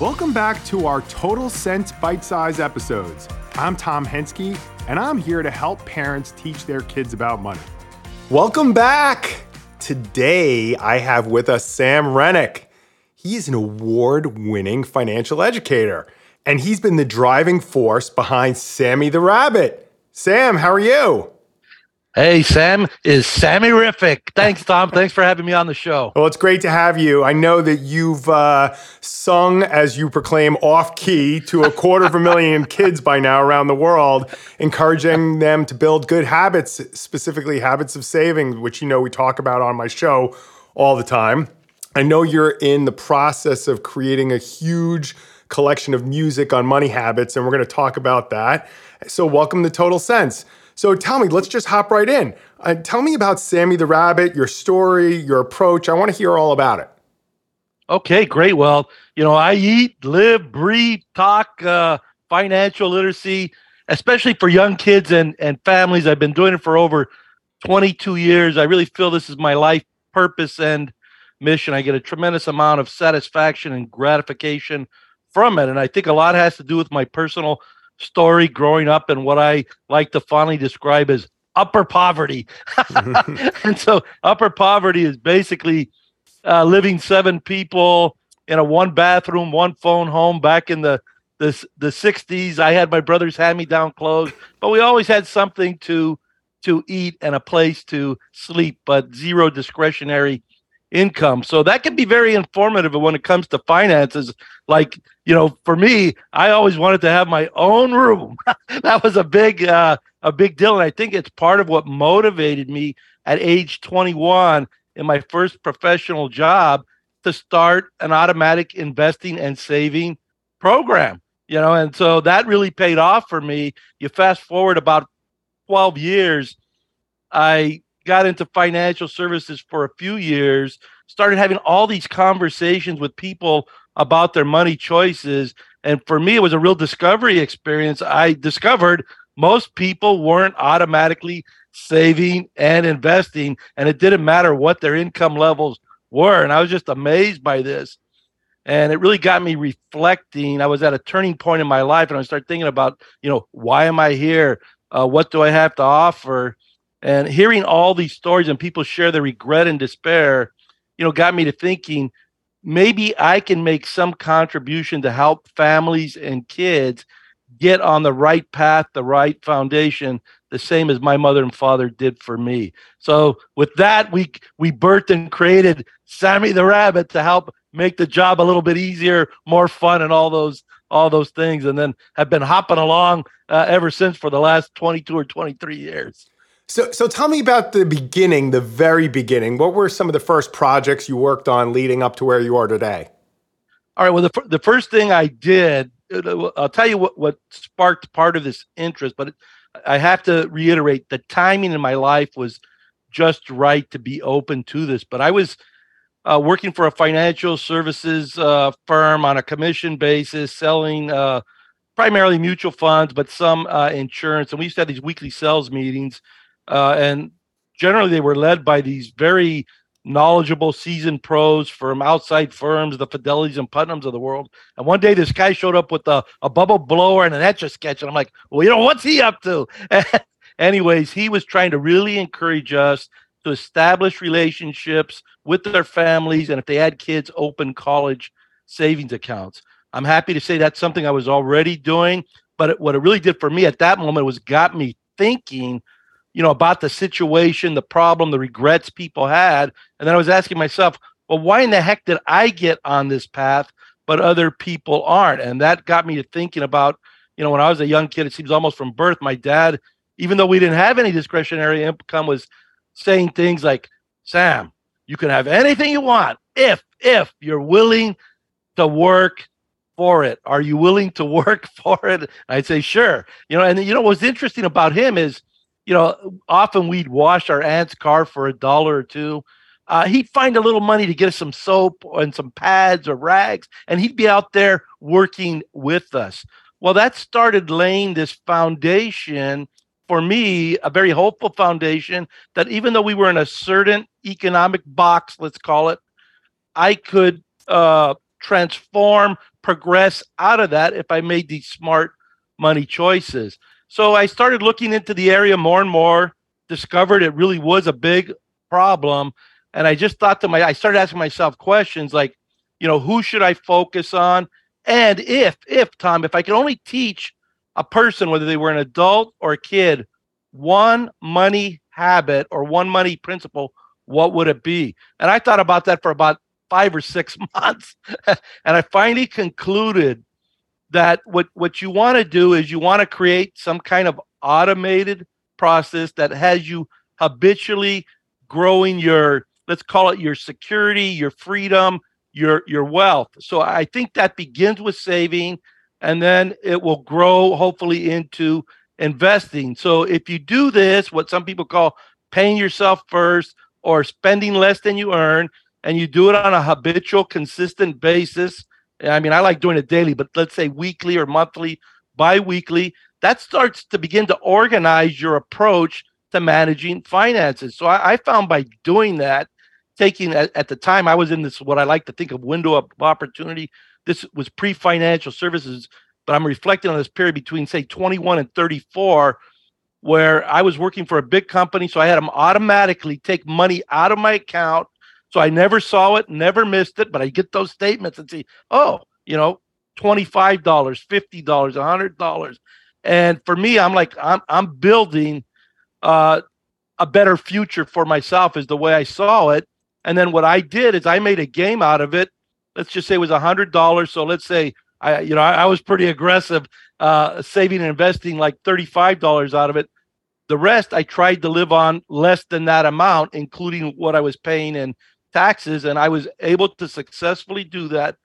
Welcome back to our Total Sense Bite Size episodes. I'm Tom Henske, and I'm here to help parents teach their kids about money. Welcome back. Today, I have with us Sam Renick. He is an award winning financial educator, and he's been the driving force behind Sammy the Rabbit. Sam, how are you? Hey, Sam is Sammy Riffic. Thanks, Tom. Thanks for having me on the show. Well, it's great to have you. I know that you've uh, sung, as you proclaim, off key to a quarter of a million kids by now around the world, encouraging them to build good habits, specifically habits of saving, which you know we talk about on my show all the time. I know you're in the process of creating a huge collection of music on money habits, and we're going to talk about that. So, welcome to Total Sense. So tell me, let's just hop right in. Uh, tell me about Sammy the Rabbit, your story, your approach. I want to hear all about it. Okay, great. Well, you know, I eat, live, breathe, talk uh, financial literacy, especially for young kids and, and families. I've been doing it for over 22 years. I really feel this is my life purpose and mission. I get a tremendous amount of satisfaction and gratification from it. And I think a lot has to do with my personal story growing up and what I like to fondly describe as upper poverty. and so, upper poverty is basically uh, living seven people in a one bathroom, one phone home back in the the, the 60s. I had my brother's hand me down clothes, but we always had something to to eat and a place to sleep, but zero discretionary income. So that can be very informative when it comes to finances. Like, you know, for me, I always wanted to have my own room. that was a big uh, a big deal and I think it's part of what motivated me at age 21 in my first professional job to start an automatic investing and saving program. You know, and so that really paid off for me. You fast forward about 12 years, I got into financial services for a few years, started having all these conversations with people about their money choices. And for me, it was a real discovery experience. I discovered most people weren't automatically saving and investing, and it didn't matter what their income levels were. And I was just amazed by this. And it really got me reflecting. I was at a turning point in my life, and I started thinking about, you know, why am I here? Uh, what do I have to offer? And hearing all these stories and people share their regret and despair, you know, got me to thinking maybe I can make some contribution to help families and kids get on the right path, the right foundation, the same as my mother and father did for me. So with that, we we birthed and created Sammy the Rabbit to help make the job a little bit easier, more fun, and all those all those things, and then have been hopping along uh, ever since for the last 22 or 23 years. So, so tell me about the beginning, the very beginning. What were some of the first projects you worked on leading up to where you are today? All right. Well, the, the first thing I did, I'll tell you what, what sparked part of this interest, but I have to reiterate the timing in my life was just right to be open to this. But I was uh, working for a financial services uh, firm on a commission basis, selling uh, primarily mutual funds, but some uh, insurance. And we used to have these weekly sales meetings uh, and generally they were led by these very knowledgeable seasoned pros from outside firms, the Fidelities and Putnams of the world. And one day this guy showed up with a, a bubble blower and an etch a sketch. And I'm like, well, you know, what's he up to? Anyways, he was trying to really encourage us to establish relationships with their families and if they had kids, open college savings accounts. I'm happy to say that's something I was already doing. But it, what it really did for me at that moment was got me thinking you know, about the situation, the problem, the regrets people had. And then I was asking myself, well, why in the heck did I get on this path, but other people aren't? And that got me to thinking about, you know, when I was a young kid, it seems almost from birth, my dad, even though we didn't have any discretionary income, was saying things like, Sam, you can have anything you want if, if you're willing to work for it. Are you willing to work for it? I'd say, sure. You know, and you know, what's interesting about him is you know, often we'd wash our aunt's car for a dollar or two. Uh, he'd find a little money to get us some soap and some pads or rags, and he'd be out there working with us. Well, that started laying this foundation for me, a very hopeful foundation that even though we were in a certain economic box, let's call it, I could uh, transform progress out of that if I made these smart money choices. So I started looking into the area more and more, discovered it really was a big problem. And I just thought to my, I started asking myself questions like, you know, who should I focus on? And if, if Tom, if I could only teach a person, whether they were an adult or a kid, one money habit or one money principle, what would it be? And I thought about that for about five or six months. and I finally concluded that what, what you want to do is you want to create some kind of automated process that has you habitually growing your let's call it your security your freedom your your wealth. So i think that begins with saving and then it will grow hopefully into investing. So if you do this what some people call paying yourself first or spending less than you earn and you do it on a habitual consistent basis i mean i like doing it daily but let's say weekly or monthly bi-weekly that starts to begin to organize your approach to managing finances so i, I found by doing that taking at, at, the time I was in this what I like to think of window of opportunity. This was pre-financial services, but I'm reflecting on this period between say 21 and 34 where I was working for a big company so I had them automatically take money out of my account so I never saw it, never missed it, but I get those statements and see, "Oh, you know, $25, $50, $100." And for me, I'm like I'm I'm building uh a better future for myself is the way I saw it and then what I did is I made a game out of it. Let's just say it was a hundred dollars. So let's say I, you know, I, I was pretty aggressive, uh, saving and investing like thirty-five dollars out of it. The rest I tried to live on less than that amount, including what I was paying in taxes, and I was able to successfully do that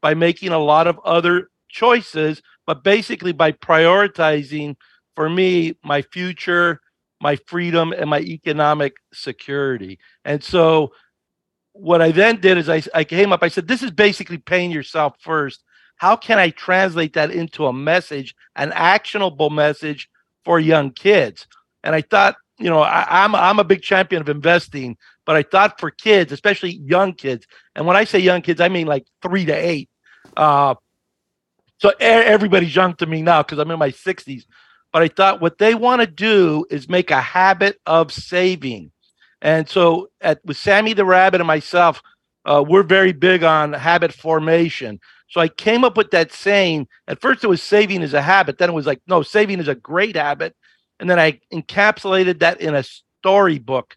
by making a lot of other choices, but basically by prioritizing for me my future, my freedom, and my economic security. And so what I then did is I, I came up, I said, this is basically paying yourself first. How can I translate that into a message, an actionable message for young kids? And I thought, you know, I, I'm I'm a big champion of investing, but I thought for kids, especially young kids, and when I say young kids, I mean like three to eight. Uh, so everybody's young to me now because I'm in my 60s. But I thought what they want to do is make a habit of saving. And so at with Sammy the Rabbit and myself, uh, we're very big on habit formation. So I came up with that saying. At first, it was saving is a habit. Then it was like, no, saving is a great habit. And then I encapsulated that in a storybook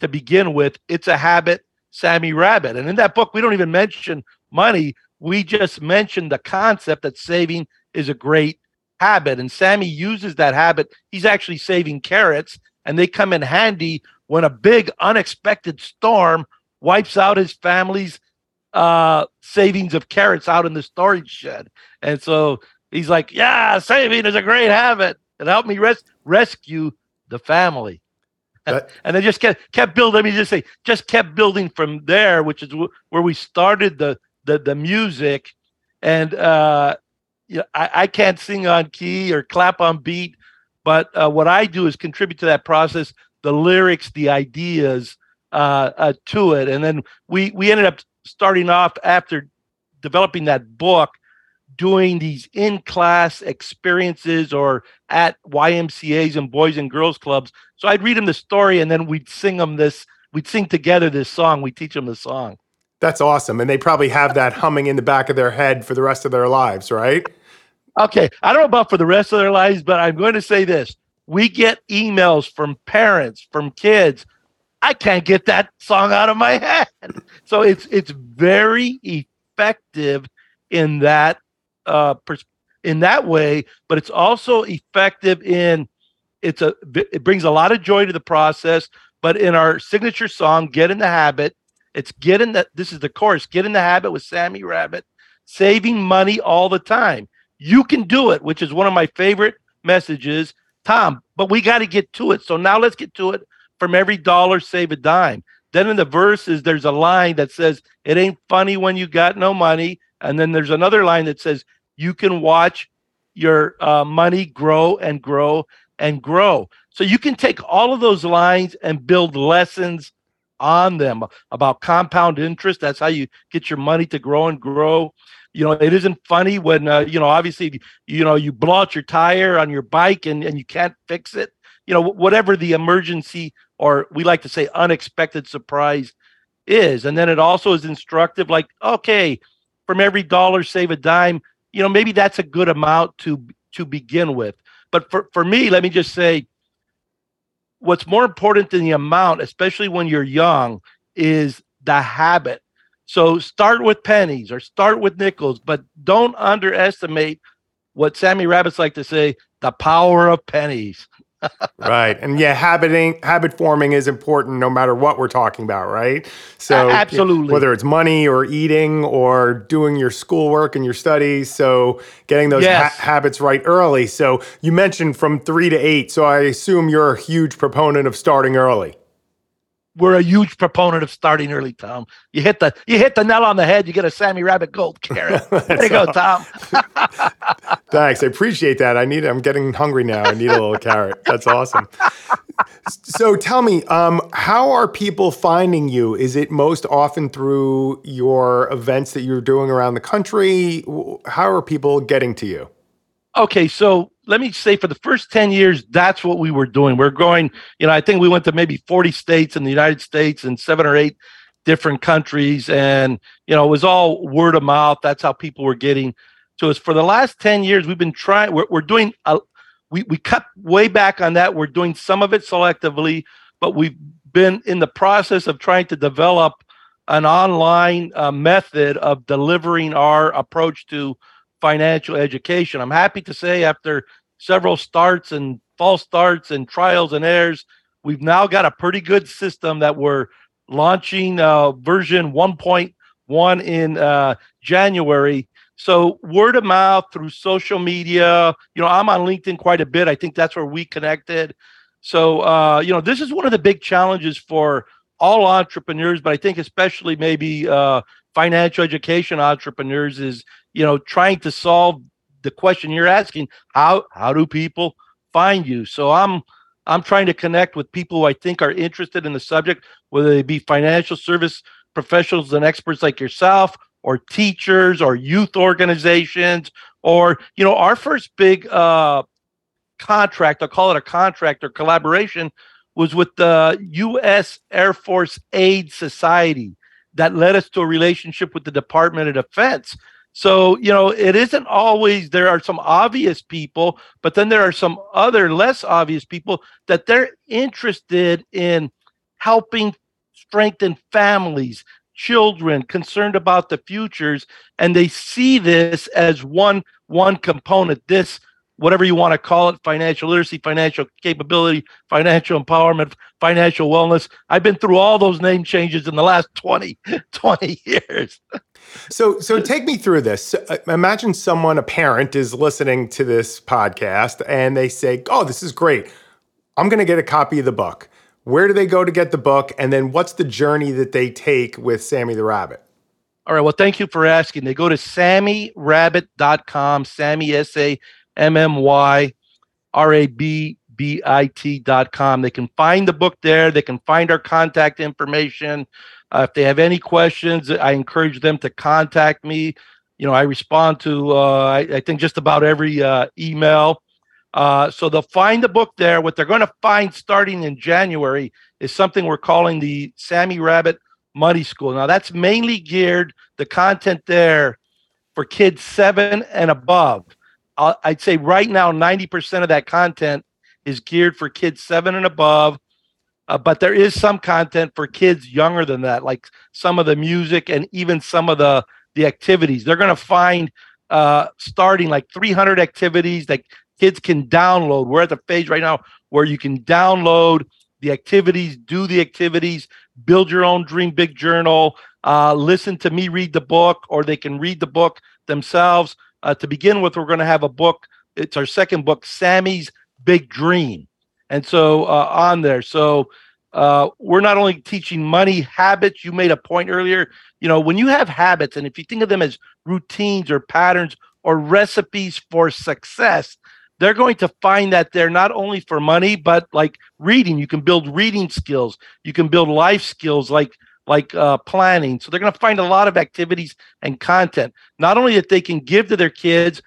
to begin with. It's a habit, Sammy Rabbit. And in that book, we don't even mention money. We just mention the concept that saving is a great habit. And Sammy uses that habit. He's actually saving carrots, and they come in handy when a big unexpected storm wipes out his family's uh, savings of carrots out in the storage shed. And so he's like, Yeah, saving is a great habit. It helped me res- rescue the family. That, and they just kept kept building. Let me just say, just kept building from there, which is w- where we started the the the music. And uh, you know, I, I can't sing on key or clap on beat, but uh, what I do is contribute to that process the lyrics, the ideas uh, uh, to it. And then we we ended up starting off after developing that book, doing these in class experiences or at YMCA's and Boys and Girls Clubs. So I'd read them the story and then we'd sing them this, we'd sing together this song. We teach them the song. That's awesome. And they probably have that humming in the back of their head for the rest of their lives, right? Okay. I don't know about for the rest of their lives, but I'm going to say this we get emails from parents, from kids. I can't get that song out of my head. So it's it's very effective in that uh pers- in that way, but it's also effective in it's a it brings a lot of joy to the process. But in our signature song, "Get in the Habit," it's get in that. This is the chorus: "Get in the habit with Sammy Rabbit, saving money all the time. You can do it," which is one of my favorite messages Tom, but we got to get to it. So now let's get to it. From every dollar, save a dime. Then in the verses, there's a line that says, It ain't funny when you got no money. And then there's another line that says, You can watch your uh, money grow and grow and grow. So you can take all of those lines and build lessons on them about compound interest. That's how you get your money to grow and grow. you know, it isn't funny when uh, you know, obviously, you know, you blow out your tire on your bike and and you can't fix it. You know, whatever the emergency or we like to say unexpected surprise is, and then it also is instructive. Like, okay, from every dollar, save a dime. You know, maybe that's a good amount to to begin with. But for for me, let me just say, what's more important than the amount, especially when you're young, is the habit. So start with pennies or start with nickels, but don't underestimate what Sammy Rabbits like to say the power of pennies. Right. And yeah, habiting habit forming is important no matter what we're talking about, right? So absolutely. whether it's money or eating or doing your schoolwork and your studies, so getting those yes. ha- habits right early. So you mentioned from 3 to 8, so I assume you're a huge proponent of starting early we're a huge proponent of starting early, Tom. You hit the you hit the nail on the head. You get a Sammy Rabbit Gold carrot. there you go, Tom. Thanks, I appreciate that. I need. I'm getting hungry now. I need a little carrot. That's awesome. So tell me, um, how are people finding you? Is it most often through your events that you're doing around the country? How are people getting to you? Okay, so let me say for the first 10 years, that's what we were doing. We're going, you know, I think we went to maybe 40 states in the United States and seven or eight different countries. And, you know, it was all word of mouth. That's how people were getting to us. For the last 10 years, we've been trying, we're, we're doing, a, we, we cut way back on that. We're doing some of it selectively, but we've been in the process of trying to develop an online uh, method of delivering our approach to financial education. I'm happy to say, after several starts and false starts and trials and errors, we've now got a pretty good system that we're launching uh, version 1.1 in uh, January. So word of mouth through social media. You know, I'm on LinkedIn quite a bit. I think that's where we connected. So uh, you know, this is one of the big challenges for all entrepreneurs, but I think especially maybe uh, financial education entrepreneurs is you know trying to solve the question you're asking how how do people find you? So i'm i'm trying to connect with people who i think are interested in the subject whether they be financial service professionals and experts like yourself or teachers or youth organizations or you know our first big uh contract i'll call it a contract or collaboration was with the u.s air force aid society that led us to a relationship with the Department of Defense. So, you know, it isn't always there are some obvious people, but then there are some other less obvious people that they're interested in helping strengthen families, children, concerned about the futures, and they see this as one one component. This whatever you want to call it financial literacy, financial capability, financial empowerment, financial wellness. I've been through all those name changes in the last 20, 20 years. so, so take me through this. Uh, imagine someone, a parent, is listening to this podcast and they say, Oh, this is great. I'm going to get a copy of the book. Where do they go to get the book? And then what's the journey that they take with Sammy the Rabbit? All right. Well, thank you for asking. They go to sammyrabbit.com, Sammy, S A M M Y R A B B I T dot com. They can find the book there. They can find our contact information. Uh, if they have any questions, I encourage them to contact me. You know, I respond to, uh, I, I, think, just about every uh, email. Uh, so they'll find the book there. What they're going to find starting in January is something we're calling the Sammy Rabbit Money School. Now, that's mainly geared, the content there, for kids seven and above. I'd say right now, 90% of that content is geared for kids seven and above. Uh, but there is some content for kids younger than that, like some of the music and even some of the the activities. They're going to find uh, starting like 300 activities that kids can download. We're at the phase right now where you can download the activities, do the activities, build your own dream big journal, uh, listen to me read the book, or they can read the book themselves. Uh, to begin with, we're going to have a book. It's our second book, Sammy's Big Dream. And so uh, on there. So uh, we're not only teaching money habits. You made a point earlier. You know, when you have habits, and if you think of them as routines or patterns or recipes for success, they're going to find that they're not only for money, but like reading. You can build reading skills. You can build life skills like like uh, planning. So they're going to find a lot of activities and content, not only that they can give to their kids,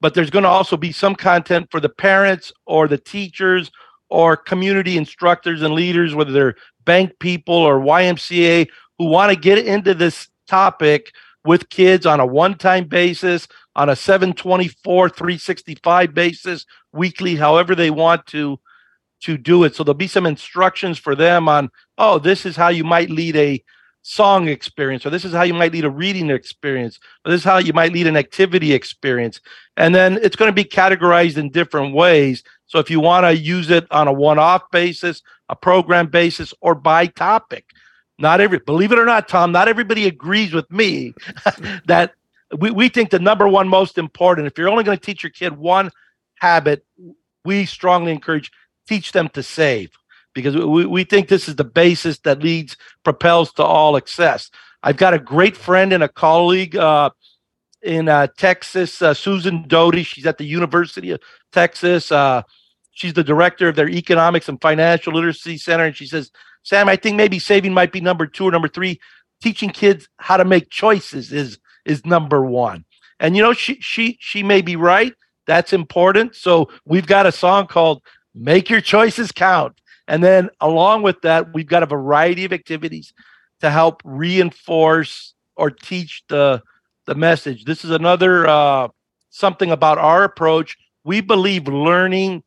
but there's going to also be some content for the parents or the teachers or community instructors and leaders, whether they're bank people or YMCA, who want to get into this topic with kids on a one time basis, on a 724, 365 basis, weekly, however they want to to do it. So there'll be some instructions for them on, oh, this is how you might lead a song experience, or this is how you might lead a reading experience, or this is how you might lead an activity experience. And then it's going to be categorized in different ways. So if you want to use it on a one-off basis, a program basis, or by topic, not every believe it or not, Tom, not everybody agrees with me that we, we think the number one most important, if you're only going to teach your kid one habit, we strongly encourage teach them to save because we, we think this is the basis that leads propels to all success. I've got a great friend and a colleague uh, in uh, Texas, uh, Susan Doty. She's at the University of Texas. Uh, she's the director of their Economics and Financial Literacy Center, and she says, "Sam, I think maybe saving might be number two or number three. Teaching kids how to make choices is is number one." And you know, she she she may be right. That's important. So we've got a song called "Make Your Choices Count." And then along with that, we've got a variety of activities to help reinforce or teach the the message. This is another uh, something about our approach. We believe learning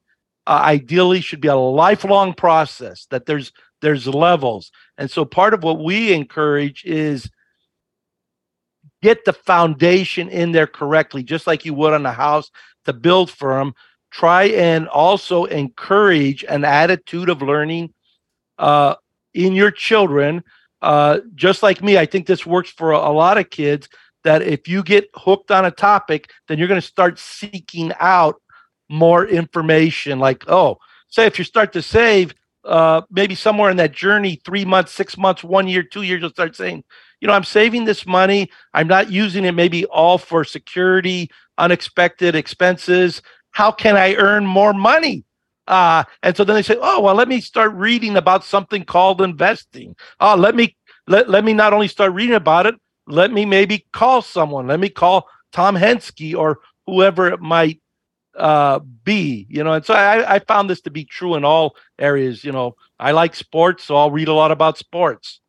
uh, ideally should be a lifelong process. That there's there's levels, and so part of what we encourage is get the foundation in there correctly, just like you would on a house to build from try and also encourage an attitude of learning uh, in your children. Uh, just like me, I think this works for a, a lot of kids. That if you get hooked on a topic, then you're going to start seeking out more information. Like, oh, say if you start to save, uh, maybe somewhere in that journey, three months, six months, one year, two years, you'll start saying, you know, I'm saving this money. I'm not using it maybe all for security, unexpected expenses how can I earn more money? Uh, and so then they say, oh, well, let me start reading about something called investing. Oh, let me let, let me not only start reading about it, let me maybe call someone. Let me call Tom Henske or whoever it might uh, be, you know. And so I, I found this to be true in all areas. You know, I like sports, so I'll read a lot about sports.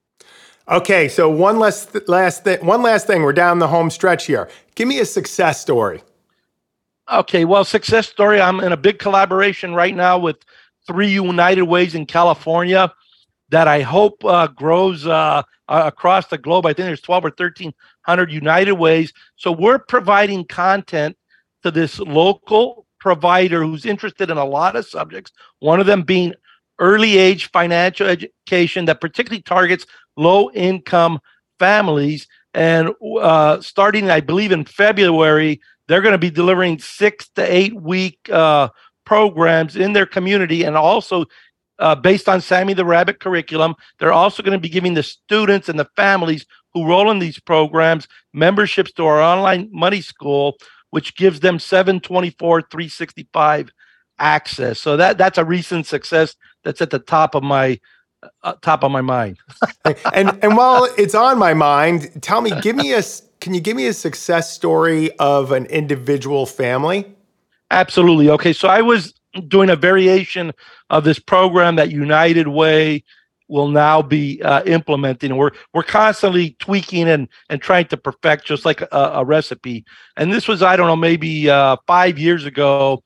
Okay, so one last last thing. One last thing. We're down the home stretch here. Give me a success story. Okay, well, success story. I'm in a big collaboration right now with three United Ways in California that I hope uh, grows uh, across the globe. I think there's 12 or 1300 United Ways. So we're providing content to this local provider who's interested in a lot of subjects. One of them being early age financial education that particularly targets low income families. And uh, starting, I believe, in February, they're going to be delivering six to eight week uh, programs in their community and also uh, based on Sammy the Rabbit curriculum. They're also going to be giving the students and the families who roll in these programs memberships to our online money school, which gives them 724, 365 access. So that that's a recent success that's at the top of my uh, top of my mind. and and while it's on my mind, tell me, give me a can you give me a success story of an individual family? Absolutely. Okay, so I was doing a variation of this program that United Way will now be uh, implementing. We're we're constantly tweaking and and trying to perfect just like a, a recipe. And this was I don't know maybe uh, five years ago.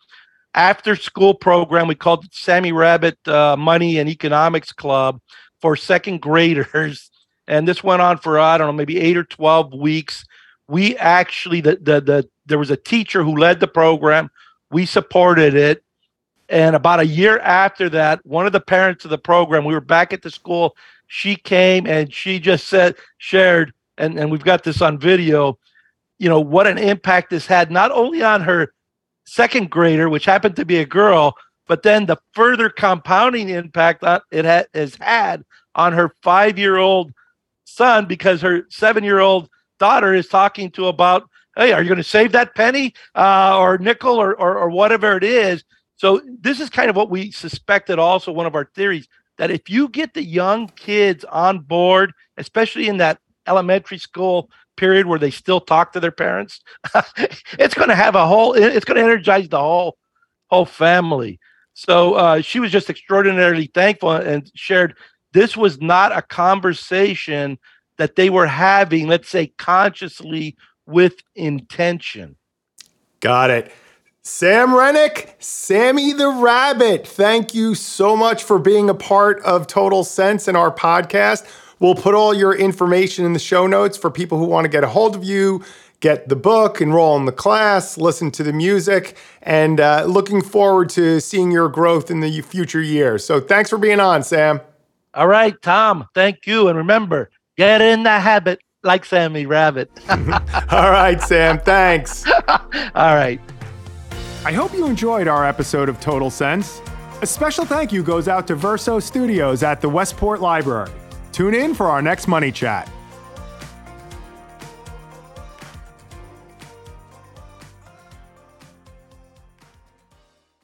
After school program, we called it Sammy Rabbit uh, Money and Economics Club for second graders and this went on for I don't know maybe eight or twelve weeks. We actually the the, the there was a teacher who led the program. We supported it, and about a year after that, one of the parents of the program, we were back at the school. She came and she just said shared, and and we've got this on video. You know what an impact this had not only on her second grader, which happened to be a girl, but then the further compounding impact that it ha- has had on her five year old son because her seven year old daughter is talking to about, hey, are you going to save that penny uh, or nickel or, or, or whatever it is? So this is kind of what we suspected. Also, one of our theories: that if you get the young kids on board, especially in that elementary school period where they still talk to their parents, it's going to have a whole, it's going to energize the whole whole family. So uh, she was just extraordinarily thankful and shared this was not a conversation that they were having, let's say, consciously with intention. Got it. Sam Renick, Sammy the Rabbit, thank you so much for being a part of Total Sense and our podcast. We'll put all your information in the show notes for people who want to get a hold of you, get the book, enroll in the class, listen to the music, and uh, looking forward to seeing your growth in the future years. So thanks for being on, Sam. All right, Tom, thank you. And remember, get in the habit like Sammy Rabbit. all right, Sam, thanks. all right. I hope you enjoyed our episode of Total Sense. A special thank you goes out to Verso Studios at the Westport Library. Tune in for our next Money Chat.